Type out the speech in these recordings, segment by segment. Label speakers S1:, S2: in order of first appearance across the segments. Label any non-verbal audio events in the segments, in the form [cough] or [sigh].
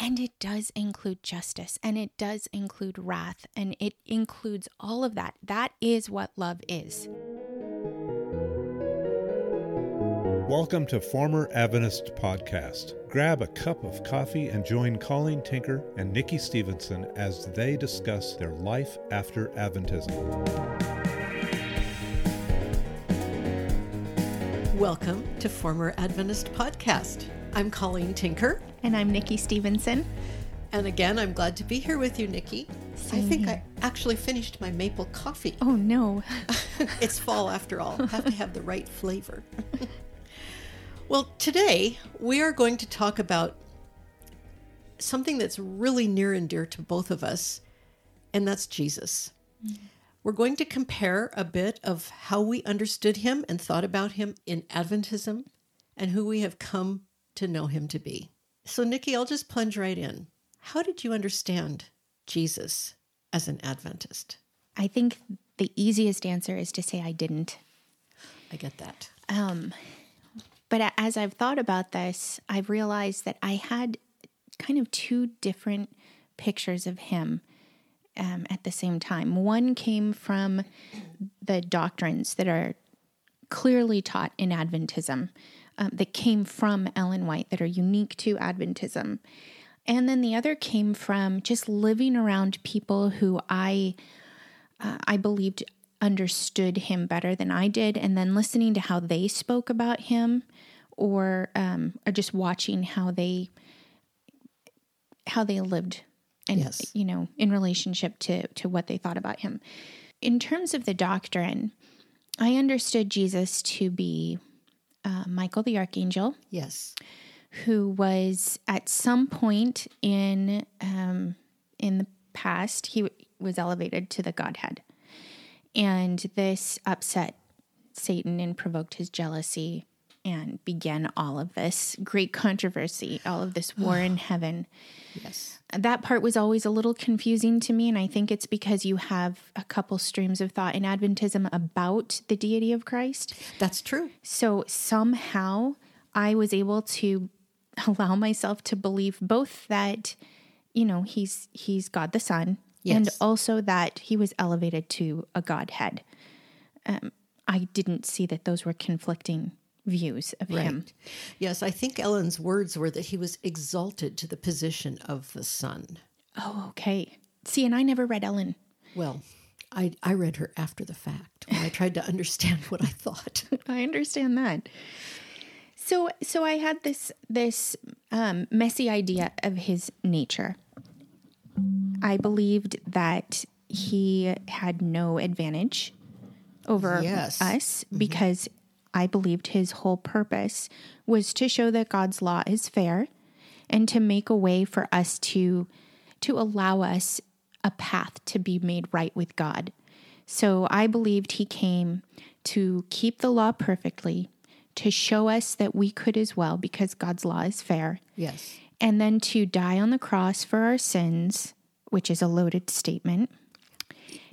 S1: And it does include justice and it does include wrath and it includes all of that. That is what love is.
S2: Welcome to Former Adventist Podcast. Grab a cup of coffee and join Colleen Tinker and Nikki Stevenson as they discuss their life after Adventism.
S3: Welcome to Former Adventist Podcast. I'm Colleen Tinker.
S1: And I'm Nikki Stevenson.
S3: And again, I'm glad to be here with you, Nikki.
S1: Same
S3: I think
S1: here.
S3: I actually finished my maple coffee.
S1: Oh no. [laughs]
S3: it's fall after all. [laughs] Have to have the right flavor. [laughs] well, today we are going to talk about something that's really near and dear to both of us, and that's Jesus. Mm-hmm. We're going to compare a bit of how we understood him and thought about him in Adventism and who we have come to know him to be. So, Nikki, I'll just plunge right in. How did you understand Jesus as an Adventist?
S1: I think the easiest answer is to say I didn't.
S3: I get that.
S1: Um, but as I've thought about this, I've realized that I had kind of two different pictures of him um, at the same time. One came from the doctrines that are clearly taught in Adventism, um, that came from Ellen White, that are unique to Adventism. And then the other came from just living around people who I uh, I believed understood him better than I did, and then listening to how they spoke about him, or um, or just watching how they how they lived, and
S3: Yes.
S1: you know, in relationship to to what they thought about him. In terms of the doctrine, I understood Jesus to be uh, Michael the archangel
S3: Yes.
S1: who was at some point in um, in the past he w- was elevated to the Godhead, and this upset Satan and provoked his jealousy and began all of this great controversy, all of this war in [sighs] heaven.
S3: Yes.
S1: That part was always a little confusing to me, and I think it's because you have a couple streams of thought in Adventism about the deity of Christ.
S3: That's true.
S1: So somehow I was able to [laughs] allow myself to believe both that you know he's he's God the Son and also that he was elevated to a godhead. Um, I didn't see that those were conflicting views of him.
S3: Yes, I think Ellen's words were that he was exalted to the position of the Son.
S1: Oh, okay. See, and I never read Ellen.
S3: Well, I, I read her after the fact when I tried to understand what I thought. [laughs]
S1: I understand that. So so I had this this um, messy idea of his nature. I believed that he had no advantage over
S3: Yes.
S1: us because I believed his whole purpose was to show that God's law is fair and to make a way for us to to allow us a path to be made right with God. So I believed he came to keep the law perfectly, to show us that we could as well because God's law is fair,
S3: Yes.
S1: and then to die on the cross for our sins, which is a loaded statement.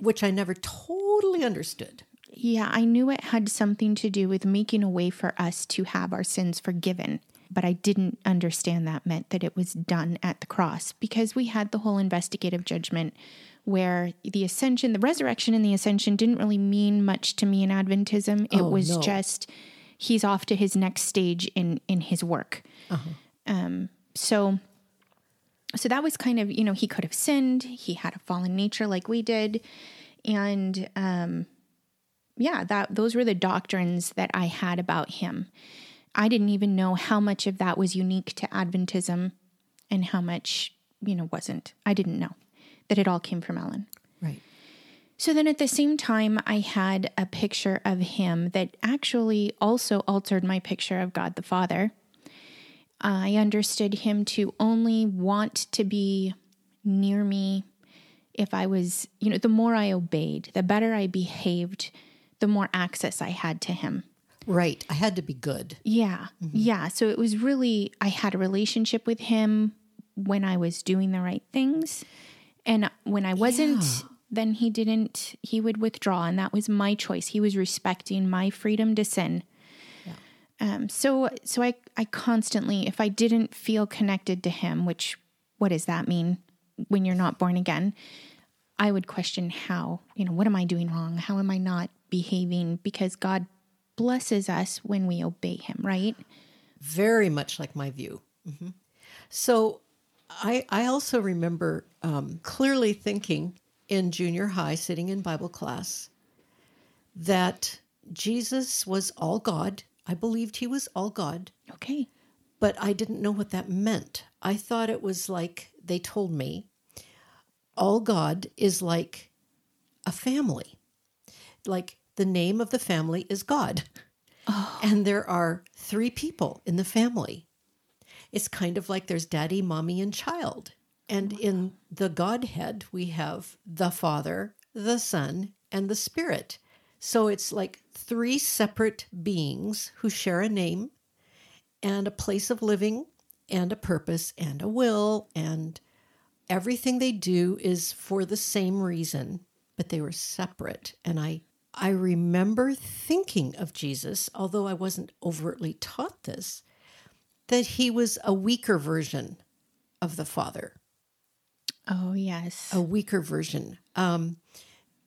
S3: Which I never totally understood.
S1: Yeah, I knew it had something to do with making a way for us to have our sins forgiven, but I didn't understand that meant that it was done at the cross because we had the whole investigative judgment where the ascension, the resurrection and the ascension didn't really mean much to me in Adventism. It
S3: Oh,
S1: was
S3: no.
S1: just he's off to his next stage in in his work. Um, so so that was kind of you know he could have sinned he had a fallen nature like we did and um yeah that those were the doctrines that i had about him i didn't even know how much of that was unique to adventism and how much you know wasn't i didn't know that it all came from ellen
S3: Right.
S1: so then at the same time, I had a picture of him that actually also altered my picture of God the Father. I understood him to only want to be near me if I was, you know, the more I obeyed, the better I behaved, the more access I had to him.
S3: Right. I had to be good.
S1: Yeah. Yeah. So it was really, I had a relationship with him when I was doing the right things. And when I wasn't, then he didn't, he would withdraw. And that was my choice. He was respecting my freedom to sin. Um, so, so I, I constantly, if I didn't feel connected to him, which what does that mean when you're not born again? I would question how, you know, what am I doing wrong? How am I not behaving? Because God blesses us when we obey Him, right?
S3: Very much like my view. hmm So I, I also remember um, clearly thinking in junior high, sitting in Bible class, that Jesus was all God. I believed he was all God,
S1: Okay.
S3: but I didn't know what that meant. I thought it was like they told me all God is like a family. Like the name of the family is God. Oh. And there are three people in the family. It's kind of like there's daddy, mommy, and child. And in the Godhead, we have the Father, the Son, and the Spirit. So it's like three separate beings who share a name and a place of living and a purpose and a will and everything they do is for the same reason but they were separate. And i i remember thinking of jesus although i wasn't overtly taught this that he was a weaker version of the father.
S1: Oh, yes.
S3: a weaker version. Um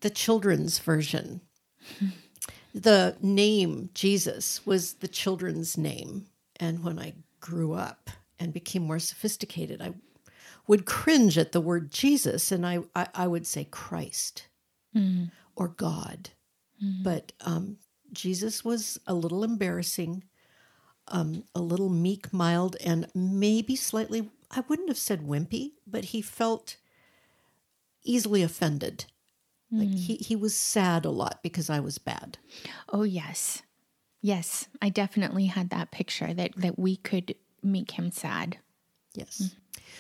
S3: the children's version. [laughs] The name jesus was the children's name. And when i grew up and became more sophisticated i would cringe at the word jesus and i i, I would say christ or god but um jesus was a little embarrassing um a little meek mild and maybe slightly i wouldn't have said wimpy but he felt easily offended like he, he was sad a lot because I was bad.
S1: Oh, yes. Yes. I definitely had that picture that, that we could make him sad.
S3: Yes.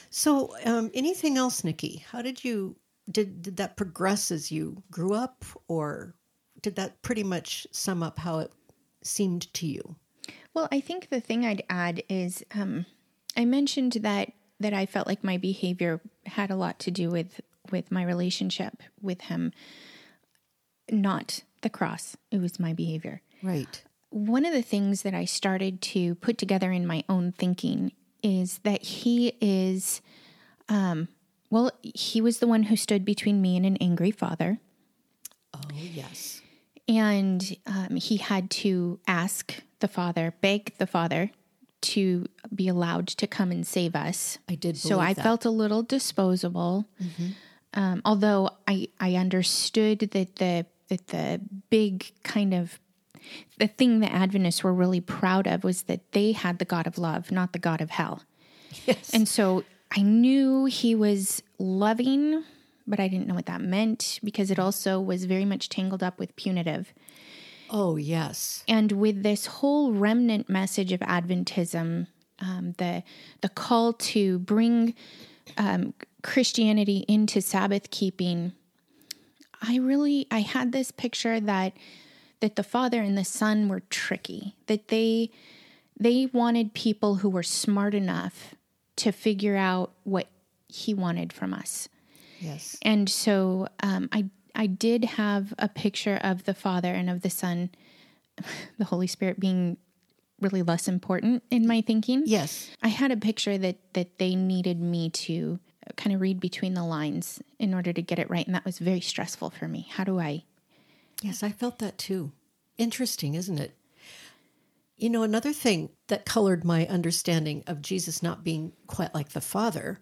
S3: So, um, anything else, Nikki? How did you did did that progress as you grew up, or did that pretty much sum up how it seemed to you?
S1: Well, I think the thing I'd add is um, I mentioned that that I felt like my behavior had a lot to do with with my relationship with him, not the cross. It was my behavior.
S3: Right.
S1: One of the things that I started to put together in my own thinking is that he is, um, well, he was the one who stood between me and an angry father.
S3: Oh yes.
S1: And um, he had to ask the father, beg the father to be allowed to come and save us.
S3: I did.
S1: So I
S3: that.
S1: felt a little disposable. Um, although I, I understood that the that the big kind of the thing the Adventists were really proud of was that they had the God of love, not the God of hell.
S3: Yes.
S1: And so I knew he was loving, but I didn't know what that meant because it also was very much tangled up with punitive.
S3: oh yes.
S1: And with this whole remnant message of Adventism, um, the the call to bring um, Christianity into Sabbath keeping, I really I had this picture that that the Father and the Son were tricky. That they they wanted people who were smart enough to figure out what He wanted from us.
S3: Yes.
S1: And so um, I I did have a picture of the Father and of the Son, [laughs] the Holy Spirit being really less important in my thinking.
S3: Yes.
S1: I had a picture that that they needed me to kind of read between the lines in order to get it right, and that was very stressful for me. How do I?
S3: Yes, I felt that too. Interesting, isn't it? You know, another thing that colored my understanding of Jesus not being quite like the Father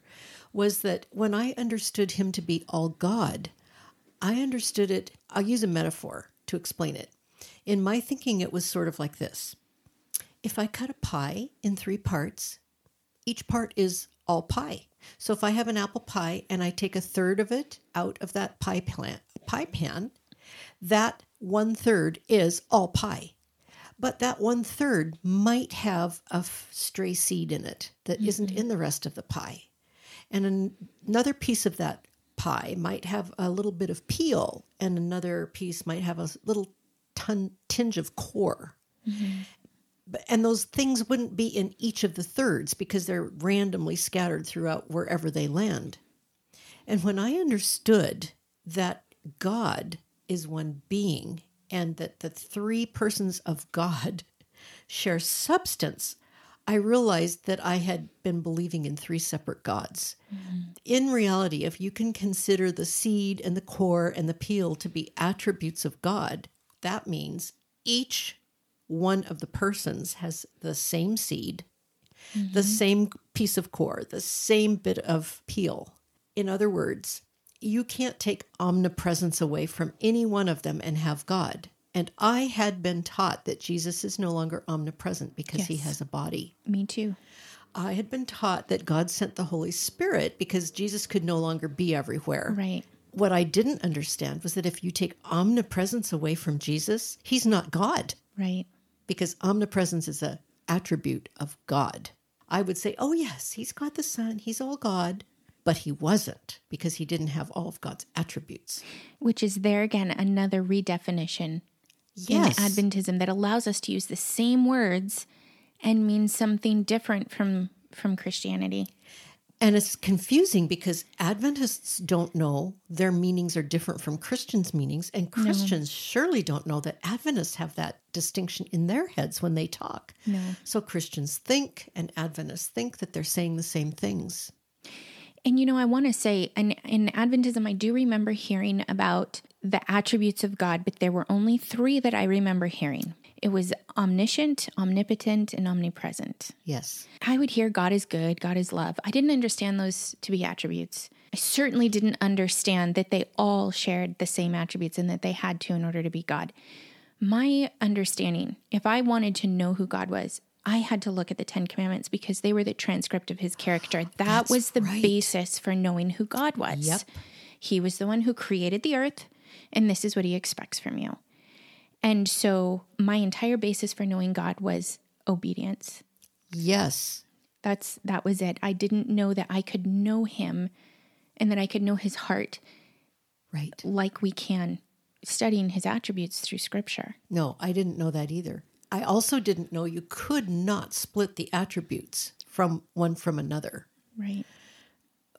S3: was that when I understood him to be all God, I understood it. I'll use a metaphor to explain it. In my thinking, it was sort of like this if I cut a pie in three parts, each part is all pie. So if I have an apple pie and I take a third of it out of that pie plant pie pan, that one third is all pie. But that one third might have a f- stray seed in it that not mm-hmm. in the rest of the pie. And an- another piece of that pie might have a little bit of peel, and another piece might have a little ton- tinge of core. Mm-hmm. But, and those things wouldn't be in each of the thirds because they're randomly scattered throughout wherever they land. And when I understood that God is one being and that the three persons of God [laughs] share substance, I realized that I had been believing in three separate gods. Mm-hmm. In reality, if you can consider the seed and the core and the peel to be attributes of God, that means each one of the persons has the same seed, the mm-hmm. same piece of core, the same bit of peel. In other words, you can't take omnipresence away from any one of them and have God. And I had been taught that Jesus is no longer omnipresent because he has a body.
S1: Me too.
S3: I had been taught that God sent the Holy Spirit because Jesus could no longer be everywhere.
S1: Right.
S3: What I didn't understand was that if you take omnipresence away from Jesus, he's not God
S1: Right.
S3: because omnipresence is a attribute of God. I would say, "Oh yes, he's God the Son, he's all God." But he wasn't because he didn't have all of God's attributes.
S1: Which is there again another redefinition
S3: Yes.
S1: in Adventism that allows us to use the same words and mean something different from from Christianity.
S3: And it's confusing because Adventists don't know their meanings are different from Christians' meanings, and Christians surely don't know that Adventists have that distinction in their heads when they talk.
S1: No.
S3: So Christians think and Adventists think that they're saying the same things.
S1: And you know, I want to say, in, in Adventism, I do remember hearing about the attributes of God, but there were only three that I remember hearing. It was omniscient, omnipotent, and omnipresent.
S3: Yes.
S1: I would hear God is good, God is love. I didn't understand those to be attributes. I certainly didn't understand that they all shared the same attributes and that they had to in order to be God. My understanding, if I wanted to know who God was, I had to look at the Ten Commandments because they were the transcript of his character. That
S3: That's
S1: was the
S3: right.
S1: basis for knowing who God was.
S3: Yep.
S1: He was the one who created the earth, and this is what he expects from you. And so my entire basis for knowing God was obedience.
S3: Yes.
S1: That's that was it. I didn't know that I could know him and that I could know his heart
S3: Right.
S1: like we can studying his attributes through scripture.
S3: No, I didn't know that either. I also didn't know you could not split the attributes from one from another.
S1: Right.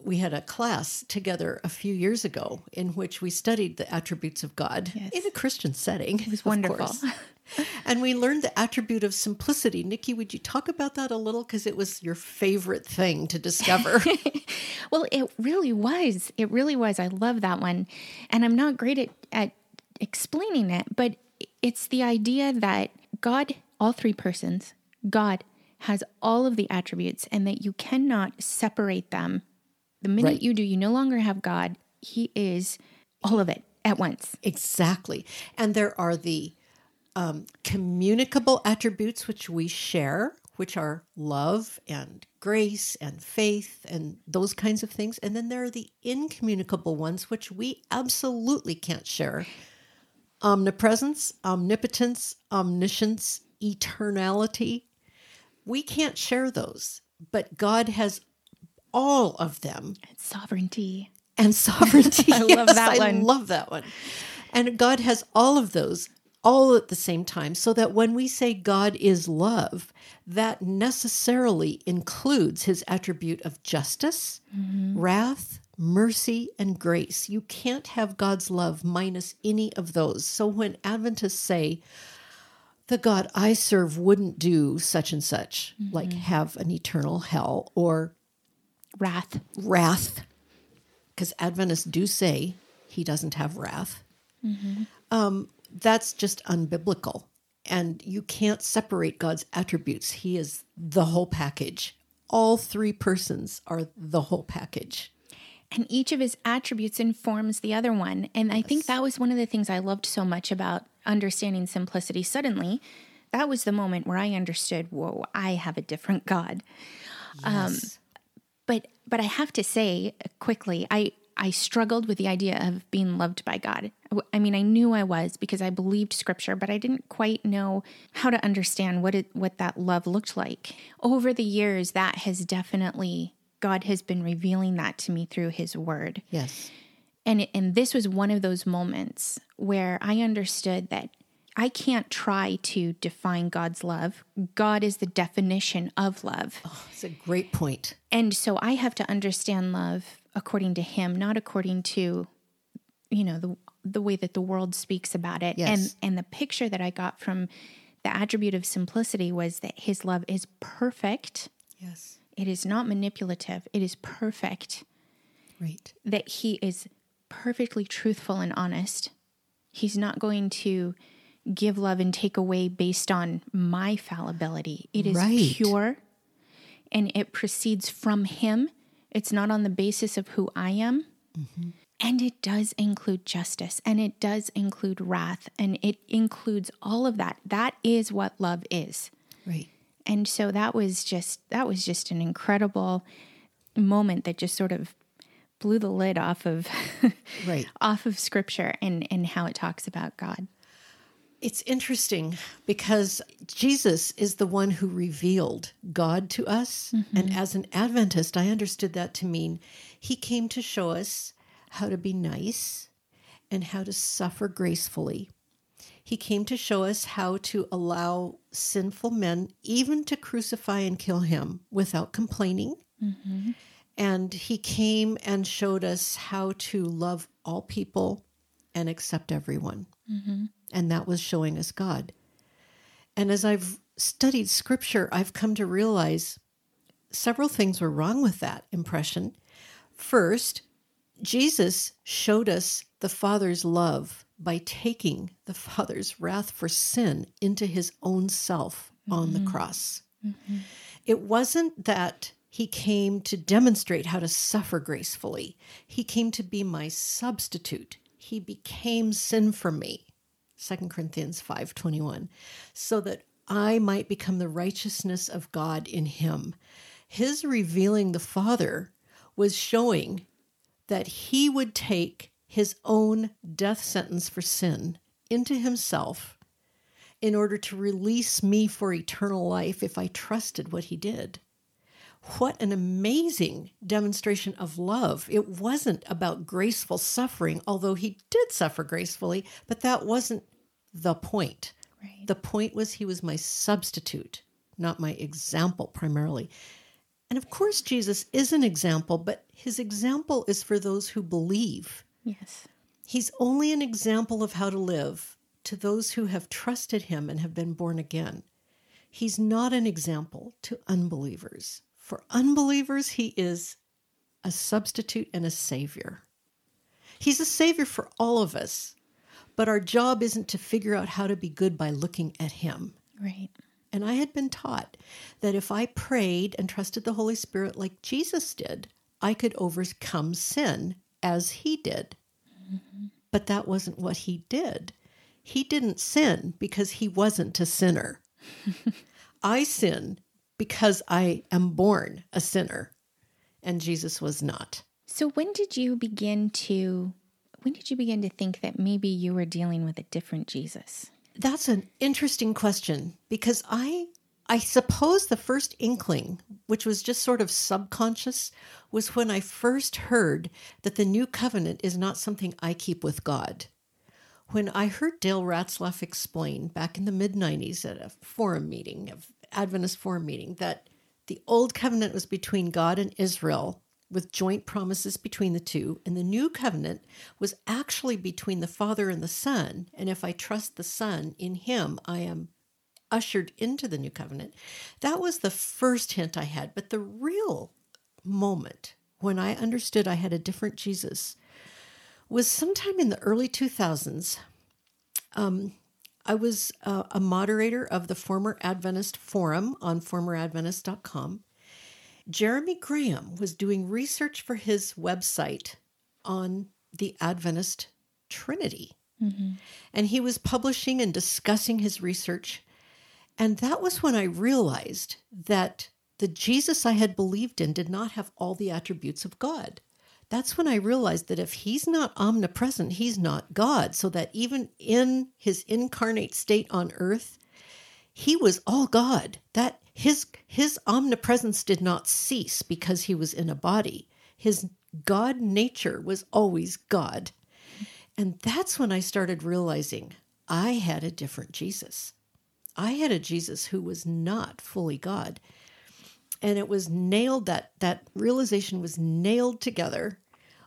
S3: we had a class together a few years ago in which we studied the attributes of God
S1: Yes.
S3: in a Christian setting. It
S1: was wonderful. [laughs]
S3: and we learned the attribute of simplicity. Nikki, would you talk about that a little? Because it was your favorite thing to discover. [laughs] [laughs]
S1: Well, it really was. It really was. I love that one. And I'm not great at, at explaining it, but it's the idea that God, all three persons, God has all of the attributes and that you cannot separate them. The minute
S3: Right.
S1: you do, you no longer have God. He is all of it at once.
S3: exactly. And there are the um, communicable attributes which we share, which are love and grace and faith and those kinds of things. And then there are the incommunicable ones which we absolutely can't share omnipresence, omnipotence, omniscience, eternality. We can't share those, but God has all of them And
S1: Sovereignty.
S3: and sovereignty. [laughs]
S1: I love
S3: Yes,
S1: that
S3: I
S1: one.
S3: love that one. And God has all of those all at the same time, so that when we say God is love, that necessarily includes his attribute of justice,
S1: Mm-hmm.
S3: wrath, mercy, and grace. You can't have God's love minus any of those. So when Adventists say, the God I serve wouldn't do such and such, like
S1: Mm-hmm.
S3: have an eternal hell or
S1: Wrath.
S3: wrath, because Adventists do say he doesn't have wrath. Um, that's just unbiblical. And you can't separate God's attributes. He is the whole package. All three persons are the whole package.
S1: And each of his attributes informs the other one. And I think that was one of the things I loved so much about understanding simplicity. Suddenly, that was the moment where I understood, whoa, I have a different God.
S3: Um, yes.
S1: But but I have to say uh, quickly, I I struggled with the idea of being loved by God. I mean, I knew I was because I believed Scripture, but I didn't quite know how to understand what it what that love looked like. Over the years, that has definitely God has been revealing that to me through His Word.
S3: yes.
S1: And and this was one of those moments where I understood that I can't try to define God's love. God is the definition of love.
S3: Oh, it's a great point.
S1: And so I have to understand love according to him, not according to you know the the way that the world speaks about it.
S3: Yes.
S1: And and the picture that I got from the attribute of simplicity was that his love is perfect.
S3: Yes.
S1: It is not manipulative. It is perfect.
S3: Right.
S1: That he is perfectly truthful and honest. He's not going to give love and take away based on my fallibility. It is
S3: Right.
S1: pure and it proceeds from him. It's not on the basis of who I am. Mm-hmm. And it does include justice and it does include wrath and it includes all of that. That is what love is.
S3: Right.
S1: And so that was just that was just an incredible moment that just sort of blew the lid off of [laughs]
S3: Right.
S1: off of scripture and and how it talks about God.
S3: It's interesting because Jesus is the one who revealed God to us. Mm-hmm. And as an Adventist, I understood that to mean he came to show us how to be nice and how to suffer gracefully. He came to show us how to allow sinful men even to crucify and kill him without complaining. Mm-hmm. And he came and showed us how to love all people and accept everyone mm-hmm. and that was showing us God. And as I've studied scripture, I've come to realize several things were wrong with that impression. First, Jesus showed us the Father's love by taking the Father's wrath for sin into his own self on the mm-hmm. cross. Mm-hmm. It wasn't that he came to demonstrate how to suffer gracefully. He came to be my substitute. He became sin for me. 2 Corinthians 5:21 so that I might become the righteousness of God in him. His revealing the Father was showing that he would take his own death sentence for sin into himself in order to release me for eternal life if I trusted what he did. What an amazing demonstration of love. It wasn't about graceful suffering, although he did suffer gracefully, but that wasn't the point.
S1: Right.
S3: The point was he was my substitute, not my example primarily. And of course, Jesus is an example, but his example is for those who believe.
S1: Yes.
S3: He's only an example of how to live to those who have trusted him and have been born again. He's not an example to unbelievers. For unbelievers, he is a substitute and a savior. He's a savior for all of us, but our job isn't to figure out how to be good by looking at him.
S1: Right.
S3: And I had been taught that if I prayed and trusted the Holy Spirit like Jesus did, I could overcome sin as he did. Mm-hmm. But that wasn't what he did. He didn't sin because he wasn't a sinner. [laughs] I sin because I am born a sinner, and Jesus was not.
S1: So when did you begin to when did you begin to think that maybe you were dealing with a different Jesus?
S3: That's an interesting question because I I suppose the first inkling, which was just sort of subconscious, was when I first heard that the new covenant is not something I keep with God. When I heard Dale Ratzlaff explain back in the mid 90s at a forum meeting, of Adventist forum meeting, that the old covenant was between God and Israel with joint promises between the two, and the new covenant was actually between the Father and the Son. And if I trust the Son in Him, I am ushered into the new covenant. That was the first hint I had. But the real moment when I understood I had a different Jesus was sometime in the early 2000s. Um, I was uh, a moderator of the Former Adventist Forum on formeradventist.com. Jeremy Graham was doing research for his website on the Adventist Trinity. And he was publishing and discussing his research. And that was when I realized that the Jesus I had believed in did not have all the attributes of God. That's when I realized that if he's not omnipresent, he's not God. So that even in his incarnate state on earth, he was all God. That his his omnipresence did not cease because he was in a body. His God nature was always God. And that's when I started realizing I had a different Jesus. I had a Jesus who was not fully God. And it was nailed that that realization was nailed together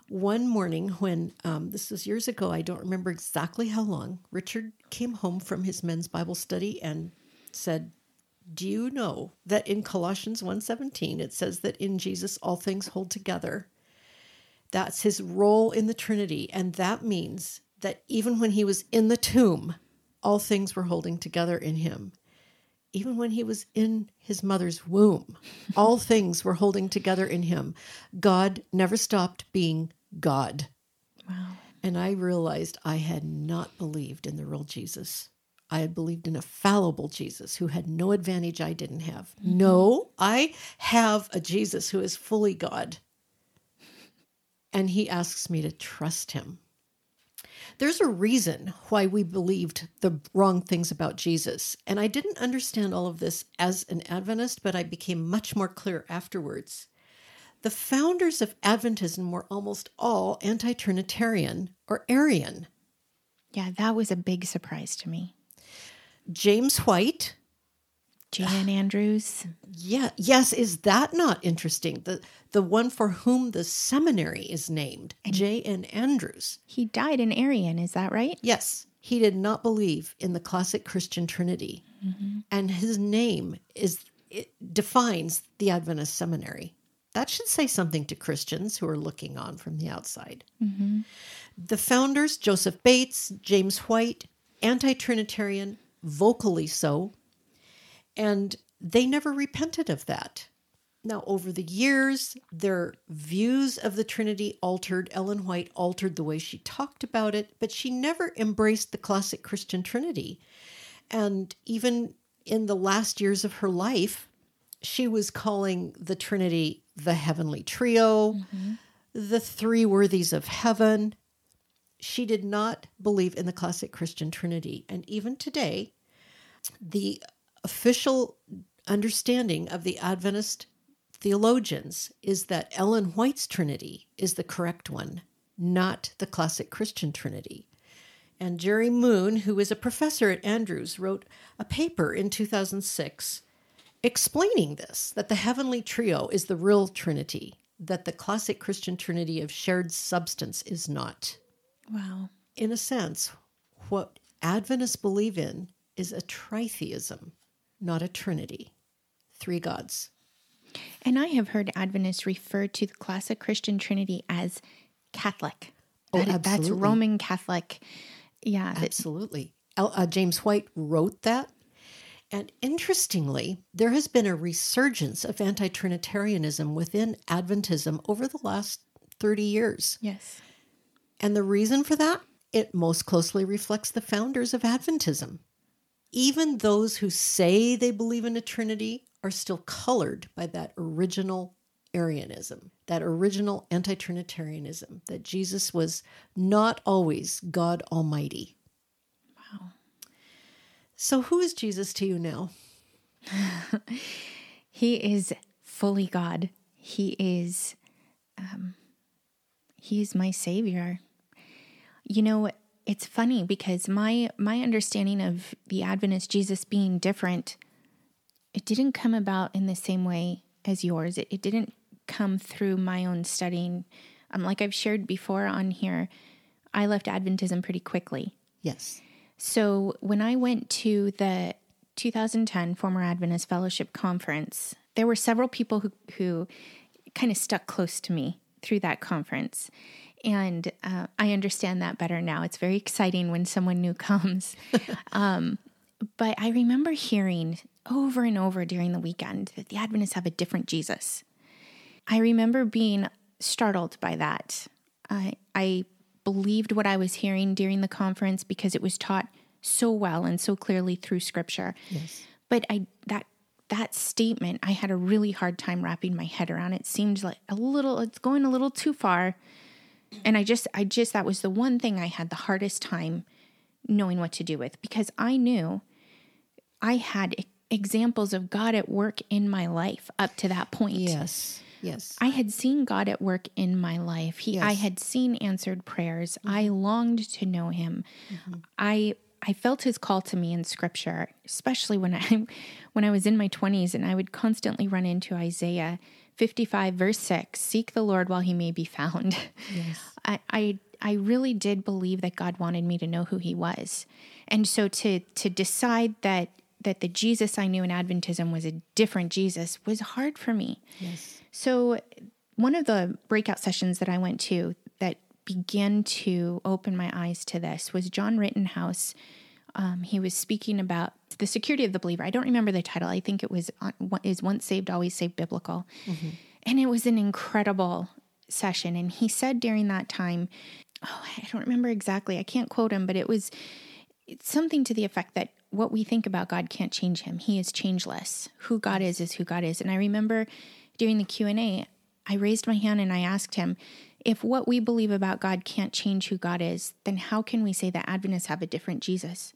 S3: one morning when um, this was years ago. I don't remember exactly how long. Richard came home from his men's Bible study and said, "Do you know that in Colossians 1:17 it says that in Jesus all things hold together?" That's his role in the Trinity, and that means that even when he was in the tomb, all things were holding together in him. Even when he was in his mother's womb, all things were holding together in him. God never stopped being God.
S1: Wow.
S3: And I realized I had not believed in the real Jesus. I had believed in a fallible Jesus who had no advantage I didn't have. Mm-hmm. No, I have a Jesus who is fully God. And he asks me to trust him. There's a reason why we believed the wrong things about Jesus. And I didn't understand all of this as an Adventist, but I became much more clear afterwards. The founders of Adventism were almost all anti Trinitarian or Arian.
S1: Yeah, that was a big surprise to me.
S3: James White,
S1: J. N. Andrews.
S3: yeah, yes, is that not interesting? The the one for whom the seminary is named, J. N. Andrews.
S1: He died in Arian, is that right?
S3: Yes, he did not believe in the classic Christian Trinity, mm-hmm. and his name is it defines the Adventist seminary. That should say something to Christians who are looking on from the outside. Mm-hmm. The founders, Joseph Bates, James White, anti Trinitarian, vocally so, and they never repented of that. Now, over the years, their views of the Trinity altered. Ellen White altered the way she talked about it, but she never embraced the classic Christian Trinity. And even in the last years of her life, she was calling the Trinity the heavenly trio, mm-hmm. the three worthies of heaven. She did not believe in the classic Christian Trinity. And even today, the official understanding of the Adventist theologians is that Ellen White's Trinity is the correct one, not the classic Christian Trinity. And Jerry Moon, who is a professor at Andrews, wrote a paper in 2006 explaining this that the heavenly trio is the real Trinity, that the classic Christian Trinity of shared substance is not.
S1: Wow.
S3: In a sense, what Adventists believe in is a tritheism, not a trinity. Three gods.
S1: And I have heard Adventists refer to the classic Christian Trinity as Catholic.
S3: Oh,
S1: That- that's. Roman Catholic. Yeah.
S3: Absolutely. El- uh, James White wrote that. And interestingly, there has been a resurgence of anti Trinitarianism within Adventism over the last 30 years.
S1: yes.
S3: And the reason for that, it most closely reflects the founders of Adventism. Even those who say they believe in a Trinity are still colored by that original Arianism, that original anti Trinitarianism, that Jesus was not always God Almighty.
S1: Wow.
S3: So, who is Jesus to you now? [laughs]
S1: He is fully God. He is um he is my savior. You know, it's funny because my my understanding of the Adventist Jesus being different it didn't come about in the same way as yours. It, it didn't come through my own studying. Um, like I've shared before on here, I left Adventism pretty quickly.
S3: Yes.
S1: So when I went to the 2010 Former Adventist Fellowship Conference, there were several people who, who kind of stuck close to me through that conference. And uh, I understand that better now. It's very exciting when someone new comes. [laughs] um, but I remember hearing over and over during the weekend that the Adventists have a different Jesus. I remember being startled by that. I, I believed what I was hearing during the conference because it was taught so well and so clearly through scripture.
S3: Yes.
S1: But I that that statement I had a really hard time wrapping my head around. It seemed like a little it's going a little too far. And I just I just that was the one thing I had the hardest time knowing what to do with because I knew I had examples of God at work in my life up to that point.
S3: Yes. Yes.
S1: I had seen God at work in my life. He I had seen answered prayers. I mm-hmm. longed to know him. Mm-hmm. I I felt his call to me in scripture, especially when [laughs] I when I was in my 20s and I would constantly run into Isaiah 55 verse 6, seek the Lord while he may be found.
S3: Yes. [laughs]
S1: I, I I really did believe that God wanted me to know who he was. And so to to decide that that the Jesus I knew in Adventism was a different Jesus was hard for me.
S3: Yes.
S1: So one of the breakout sessions that I went to that began to open my eyes to this was John Rittenhouse. Um, he was speaking about the security of the believer. I don't remember the title. I think it was on, is once saved, always saved biblical. Mm-hmm. And it was an incredible session. And he said during that time, oh, I don't remember exactly. I can't quote him, but it was something to the effect that what we think about God can't change him. He is changeless. Who God is is who God is. And I remember during the Q&A, I raised my hand and I asked him, if what we believe about God can't change who God is, then how can we say that Adventists have a different Jesus?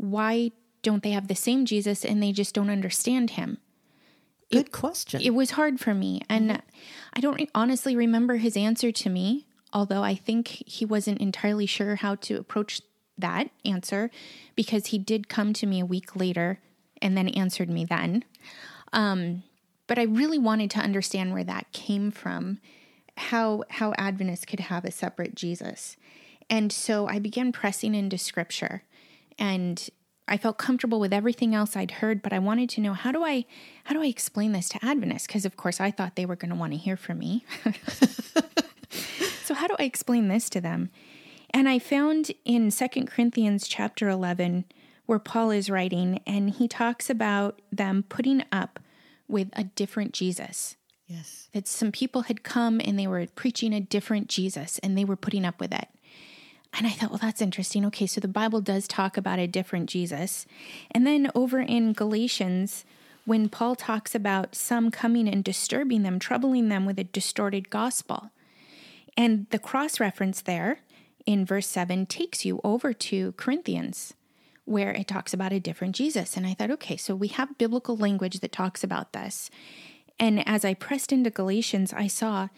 S1: Why don't they have the same Jesus and they just don't understand him?
S3: Good it, question.
S1: It was hard for me. And mm-hmm. I don't honestly remember his answer to me, although I think he wasn't entirely sure how to approach that answer because he did come to me a week later and then answered me then. Um, but I really wanted to understand where that came from, how how Adventists could have a separate Jesus. And so I began pressing into scripture and I felt comfortable with everything else I'd heard, but I wanted to know how do I how do I explain this to Adventists? Because of course I thought they were going to want to hear from me. [laughs] so how do I explain this to them? And I found in Second Corinthians chapter 11 where Paul is writing and he talks about them putting up with a different Jesus.
S3: Yes.
S1: That some people had come and they were preaching a different Jesus and they were putting up with it. And I thought, well, that's interesting. Okay, so the Bible does talk about a different Jesus. And then over in Galatians, when Paul talks about some coming and disturbing them, troubling them with a distorted gospel. And the cross reference there in verse 7 takes you over to Corinthians, where it talks about a different Jesus. And I thought, okay, so we have biblical language that talks about this. And as I pressed into Galatians, I saw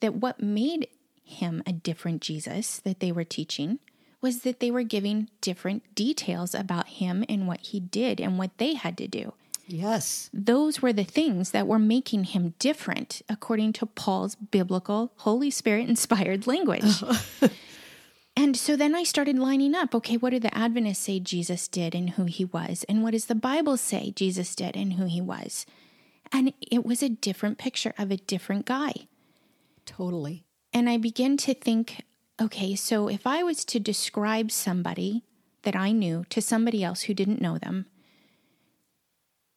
S1: that what made him a different Jesus that they were teaching was that they were giving different details about him and what he did and what they had to do.
S3: Yes.
S1: Those were the things that were making him different according to Paul's biblical, Holy Spirit inspired language. [laughs] And so then I started lining up okay, what do the Adventists say Jesus did and who he was? And what does the Bible say Jesus did and who he was? And it was a different picture of a different guy.
S3: Totally.
S1: And I begin to think okay, so if I was to describe somebody that I knew to somebody else who didn't know them,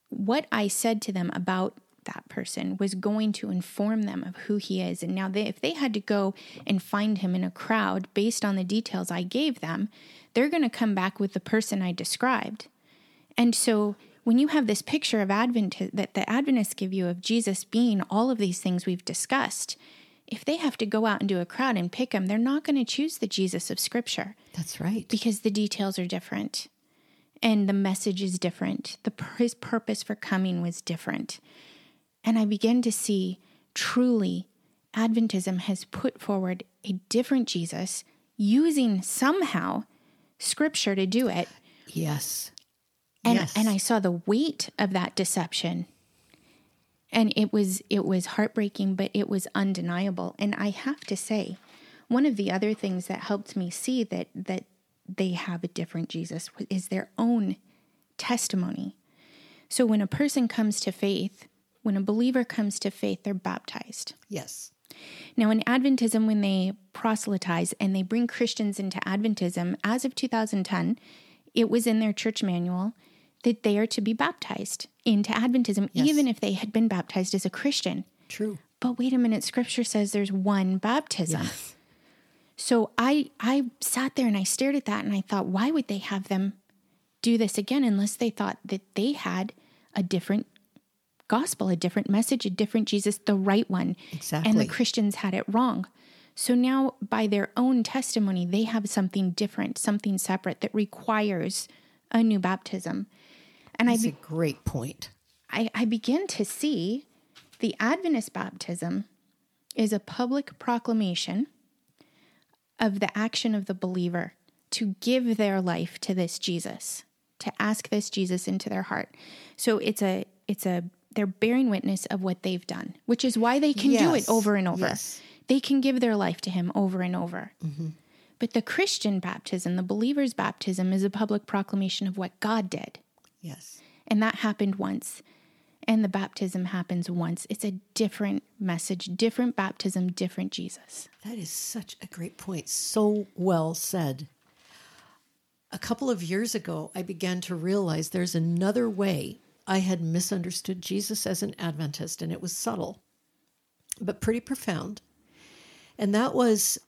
S1: what I said to them about that person was going to inform them of who he is. And now, they, if they had to go and find him in a crowd based on the details I gave them, they're going to come back with the person I described. And so, when you have this picture of Advent that the Adventists give you of Jesus being all of these things we've discussed, if they have to go out and do a crowd and pick them, they're not going to choose the Jesus of Scripture.
S3: That's right.
S1: Because the details are different and the message is different. The, his purpose for coming was different. And I begin to see truly Adventism has put forward a different Jesus using somehow scripture to do it.
S3: Yes.
S1: And
S3: yes.
S1: and I saw the weight of that deception. And it was it was heartbreaking, but it was undeniable. And I have to say, one of the other things that helped me see that that they have a different Jesus is their own testimony. So when a person comes to faith, when a believer comes to faith, they're baptized.
S3: Yes.
S1: Now, in Adventism, when they proselytize and they bring Christians into Adventism, as of 2010, it was in their church manual that they are to be baptized into Adventism, yes. even if they had been baptized as a Christian.
S3: True.
S1: But wait a minute, scripture says there's one baptism. Yes. So I I sat there and I stared at that and I thought, why would they have them do this again unless they thought that they had a different gospel, a different message, a different Jesus, the right one.
S3: Exactly.
S1: And the Christians had it wrong. So now, by their own testimony, they have something different, something separate that requires a new baptism.
S3: And That's I be- a great point.
S1: I, I begin to see the Adventist baptism is a public proclamation of the action of the believer to give their life to this Jesus, to ask this Jesus into their heart. So it's a it's a they're bearing witness of what they've done, which is why they can yes. do it over and over. Yes. They can give their life to Him over and over. Mm-hmm. But the Christian baptism, the believer's baptism, is a public proclamation of what God did.
S3: Yes.
S1: And that happened once. And the baptism happens once. It's a different message, different baptism, different Jesus.
S3: That is such a great point. So well said. A couple of years ago, I began to realize there's another way I had misunderstood Jesus as an Adventist, and it was subtle, but pretty profound. And that was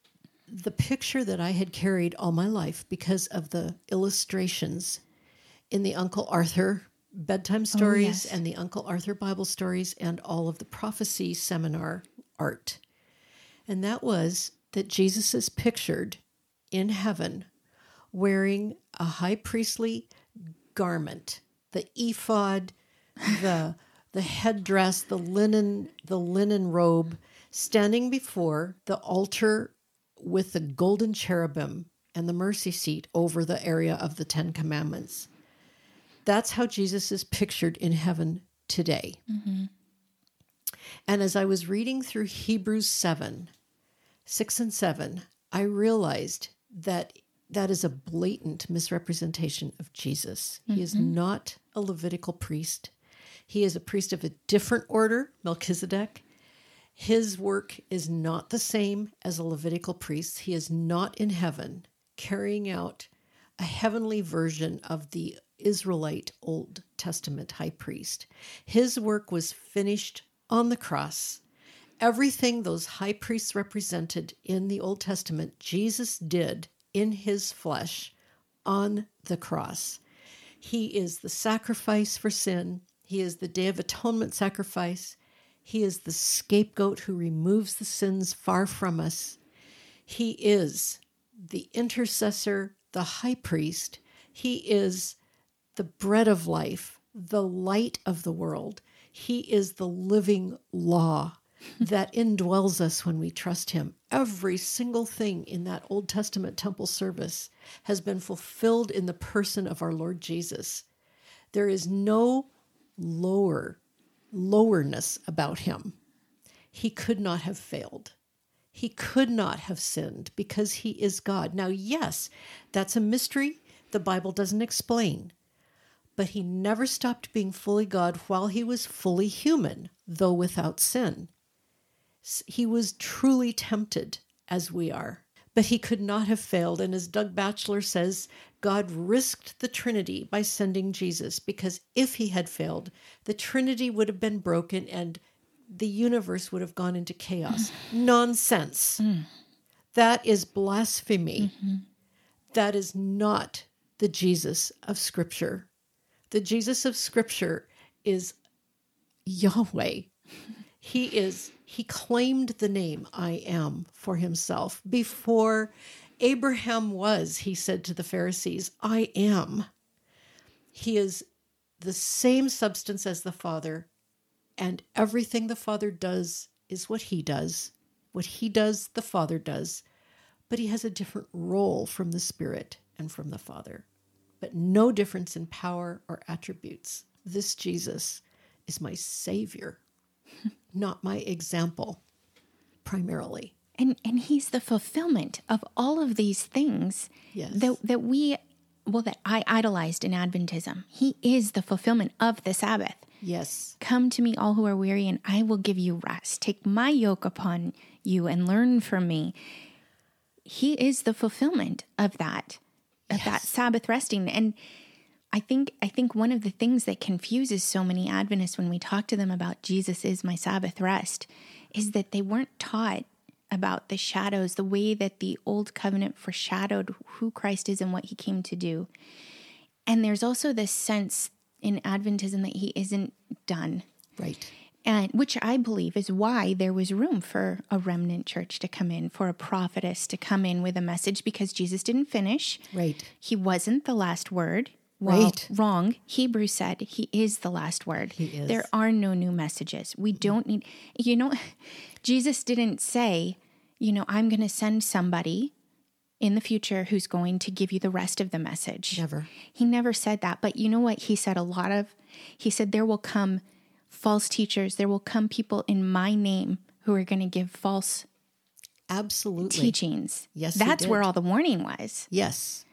S3: the picture that I had carried all my life because of the illustrations in the Uncle Arthur bedtime oh, stories
S1: yes.
S3: and the Uncle Arthur Bible stories and all of the prophecy seminar art. And that was that Jesus is pictured in heaven wearing a high priestly garment, the ephod, the the headdress, the linen, the linen robe, standing before the altar with the golden cherubim and the mercy seat over the area of the Ten Commandments. That's how Jesus is pictured in heaven today.
S1: Mm-hmm.
S3: And as I was reading through Hebrews 7, 6 and 7, I realized that that is a blatant misrepresentation of Jesus. He is not a Levitical priest. He is a priest of a different order, Melchizedek. His work is not the same as a Levitical priest. He is not in heaven carrying out a heavenly version of the Israelite Old Testament high priest. His work was finished on the cross. Everything those high priests represented in the Old Testament, Jesus did in his flesh on the cross. He is the sacrifice for sin, he is the Day of Atonement sacrifice. He is the scapegoat who removes the sins far from us. He is the intercessor, the high priest. He is the bread of life, the light of the world. He is the living law that indwells us when we trust Him. Every single thing in that Old Testament temple service has been fulfilled in the person of our Lord Jesus. There is no lower lowerness about him. He could not have failed. He could not have sinned because he is God. Now, yes, that's a mystery the Bible doesn't explain. But he never stopped being fully God while he was fully human, though without sin. He was truly tempted as we are, but he could not have failed. And as Doug Batchelor says, God risked the Trinity by sending Jesus because if he had failed, the Trinity would have been broken and the universe would have gone into chaos. Mm. Nonsense. Mm. That is blasphemy. Mm-hmm. That is not the Jesus of Scripture. The Jesus of Scripture is Yahweh. He is he claimed the name I am for himself before Abraham was, he said to the Pharisees, I am. He is the same substance as the Father, and everything the Father does is what he does. What he does, the Father does. But he has a different role from the Spirit and from the Father, but no difference in power or attributes. This Jesus is my Savior, [laughs] not my example, primarily.
S1: And and he's the fulfillment of all of these things
S3: Yes.
S1: that that we well that I idolized in Adventism. He is the fulfillment of the Sabbath.
S3: Yes.
S1: Come to me, all who are weary, and I will give you rest. Take my yoke upon you and learn from me. He is the fulfillment of that, of that Sabbath resting. And I think I think one of the things that confuses so many Adventists when we talk to them about Jesus is my Sabbath rest is that they weren't taught about the shadows, the way that the old covenant foreshadowed who Christ is and what he came to do. And there's also this sense in Adventism that he isn't done.
S3: Right.
S1: And which I believe is why there was room for a remnant church to come in, for a prophetess to come in with a message because Jesus didn't finish.
S3: Right.
S1: He wasn't the last word. Well,
S3: Right.
S1: wrong. Hebrews said he is the last word.
S3: He is.
S1: There are no new messages. We don't need, you know, [laughs] Jesus didn't say, you know, I'm going to send somebody in the future who's going to give you the rest of the message.
S3: Never.
S1: He never said that. But you know what? He said a lot of, he said, there will come false teachers, there will come people in my name who are going to give false
S3: Absolutely.
S1: teachings.
S3: Yes,
S1: That's where all the warning was.
S3: Yes.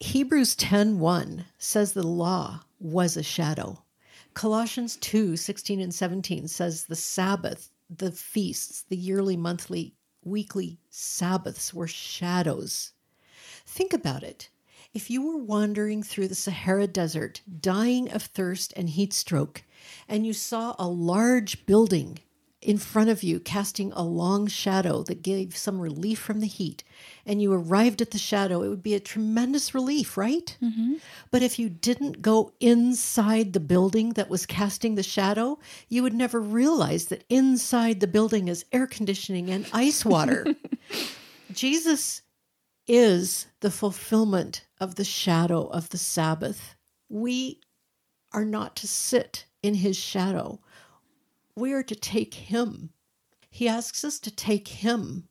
S3: Hebrews 10:1 says the law was a shadow. Colossians 2, 16 and 17 says the Sabbath, the feasts, the yearly, monthly, weekly Sabbaths were shadows. Think about it. If you were wandering through the Sahara Desert, dying of thirst and heat stroke, and you saw a large building in front of you, casting a long shadow that gave some relief from the heat, and you arrived at the shadow, it would be a tremendous relief, right? Mm-hmm. But if you didn't go inside the building that was casting the shadow, you would never realize that inside the building is air conditioning and ice water. [laughs] Jesus is the fulfillment of the shadow of the Sabbath. We are not to sit in his shadow we are to take Him. He asks us to take Him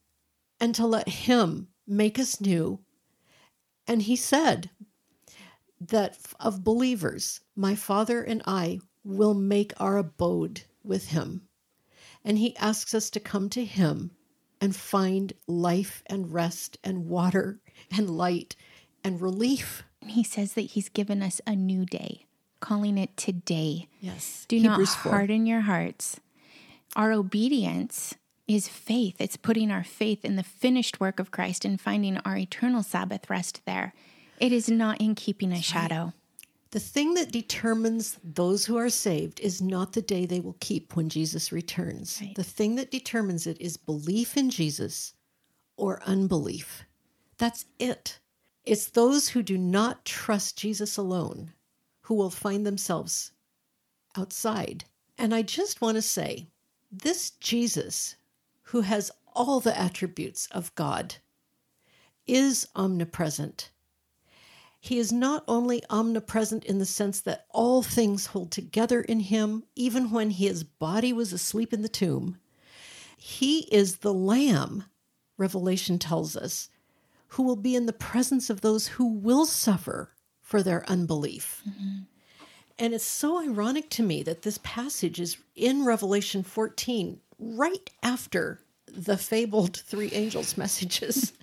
S3: and to let Him make us new. And He said that of believers, my Father and I will make our abode with Him. And He asks us to come to Him and find life and rest and water and light and relief.
S1: He says that He's given us a new day calling it today.
S3: Yes.
S1: Do Hebrews not harden your hearts. Our obedience is faith. It's putting our faith in the finished work of Christ and finding our eternal Sabbath rest there. It is not in keeping a shadow.
S3: The thing that determines those who are saved is not the day they will keep when Jesus returns. Right. The thing that determines it is belief in Jesus or unbelief. That's it. It's those who do not trust Jesus alone who will find themselves outside. And I just want to say this Jesus, who has all the attributes of God, is omnipresent. He is not only omnipresent in the sense that all things hold together in him, even when his body was asleep in the tomb. He is the Lamb, Revelation tells us, who will be in the presence of those who will suffer for their unbelief. Mm-hmm. And it's so ironic to me that this passage is in Revelation 14, right after the fabled three angels messages.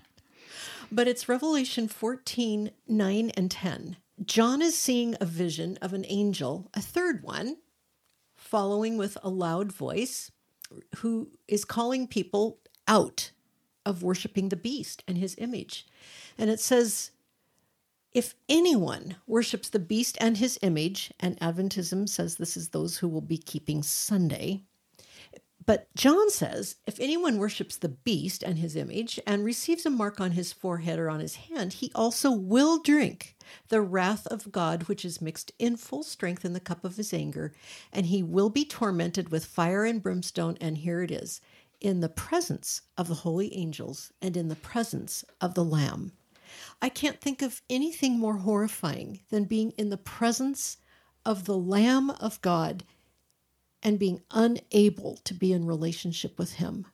S3: [laughs] but it's Revelation 14, 9, and 10. John is seeing a vision of an angel, a third one, following with a loud voice, who is calling people out of worshiping the beast and his image. And it says, if anyone worships the beast and his image, and Adventism says this is those who will be keeping Sunday, but John says if anyone worships the beast and his image and receives a mark on his forehead or on his hand, he also will drink the wrath of God, which is mixed in full strength in the cup of his anger, and he will be tormented with fire and brimstone. And here it is in the presence of the holy angels and in the presence of the Lamb. I can't think of anything more horrifying than being in the presence of the Lamb of God and being unable to be in relationship with Him.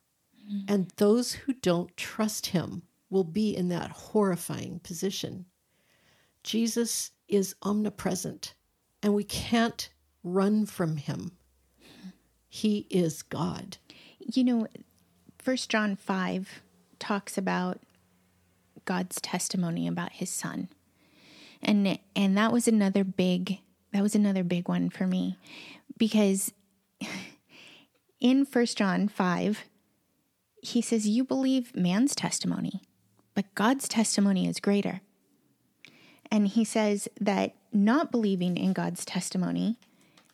S3: Mm-hmm. And those who don't trust Him will be in that horrifying position. Jesus is omnipresent, and we can't run from Him. He is God.
S1: You know, First John 5 talks about God's testimony about his son. And and that was another big that was another big one for me because [laughs] in First John 5 he says you believe man's testimony, but God's testimony is greater. And he says that not believing in God's testimony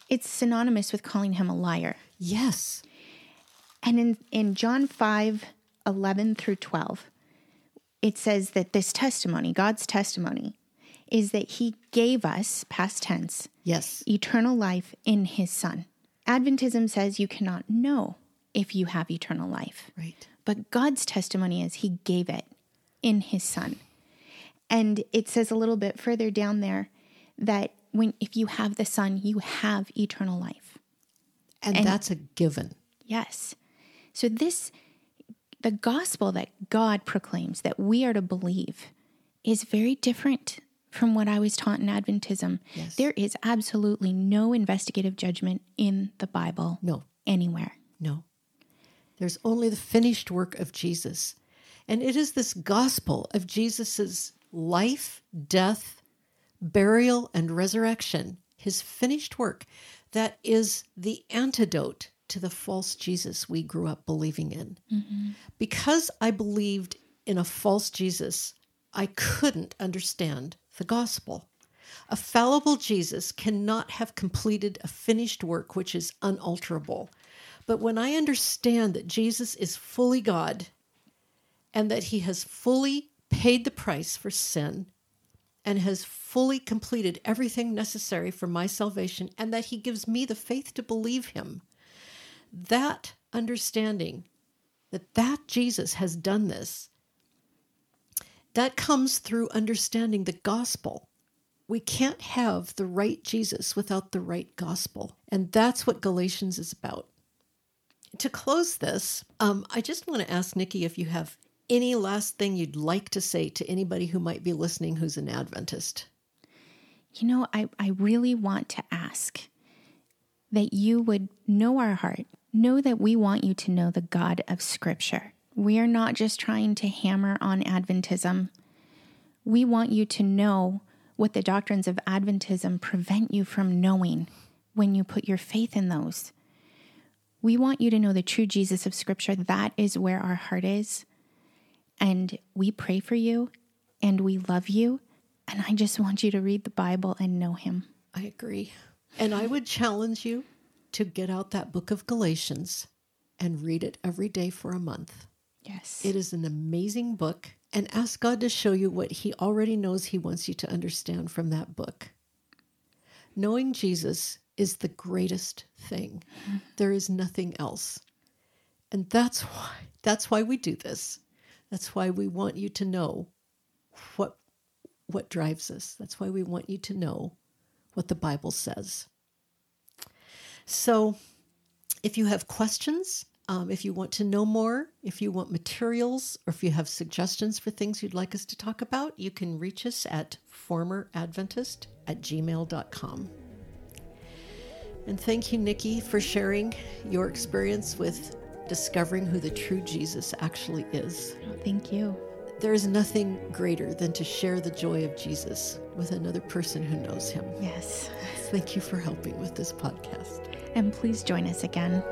S1: it's synonymous with calling him a liar.
S3: Yes.
S1: And in, in John 5 11 through 12, it says that this testimony, God's testimony, is that he gave us, past tense,
S3: yes,
S1: eternal life in his son. Adventism says you cannot know if you have eternal life.
S3: Right.
S1: But God's testimony is he gave it in his son. And it says a little bit further down there that when if you have the son, you have eternal life.
S3: And, and that's a given.
S1: Yes. So this the gospel that God proclaims that we are to believe is very different from what I was taught in Adventism. Yes. There is absolutely no investigative judgment in the Bible.
S3: No.
S1: Anywhere.
S3: No. There's only the finished work of Jesus. And it is this gospel of Jesus's life, death, burial, and resurrection, his finished work, that is the antidote to the false Jesus we grew up believing in. Mm-hmm. Because I believed in a false Jesus, I couldn't understand the gospel. A fallible Jesus cannot have completed a finished work which is unalterable. But when I understand that Jesus is fully God and that he has fully paid the price for sin and has fully completed everything necessary for my salvation and that he gives me the faith to believe him, that understanding that that Jesus has done this, that comes through understanding the gospel. We can't have the right Jesus without the right gospel. And that's what Galatians is about. To close this, um, I just want to ask Nikki if you have any last thing you'd like to say to anybody who might be listening who's an Adventist.
S1: You know, I, I really want to ask that you would know our heart, know that we want you to know the God of Scripture. We are not just trying to hammer on Adventism. We want you to know what the doctrines of Adventism prevent you from knowing when you put your faith in those. We want you to know the true Jesus of Scripture. That is where our heart is. And we pray for you and we love you. And I just want you to read the Bible and know Him.
S3: I agree. And I would challenge you to get out that book of Galatians and read it every day for a month.
S1: Yes.
S3: It is an amazing book. And ask God to show you what He already knows He wants you to understand from that book. Knowing Jesus is the greatest thing. There is nothing else. And that's why that's why we do this. That's why we want you to know what what drives us. That's why we want you to know what the Bible says. So, if you have questions, um, if you want to know more, if you want materials, or if you have suggestions for things you'd like us to talk about, you can reach us at formeradventist at gmail.com. And thank you, Nikki, for sharing your experience with discovering who the true Jesus actually is.
S1: Thank you.
S3: There is nothing greater than to share the joy of Jesus with another person who knows him.
S1: Yes.
S3: Thank you for helping with this podcast.
S1: And please join us again.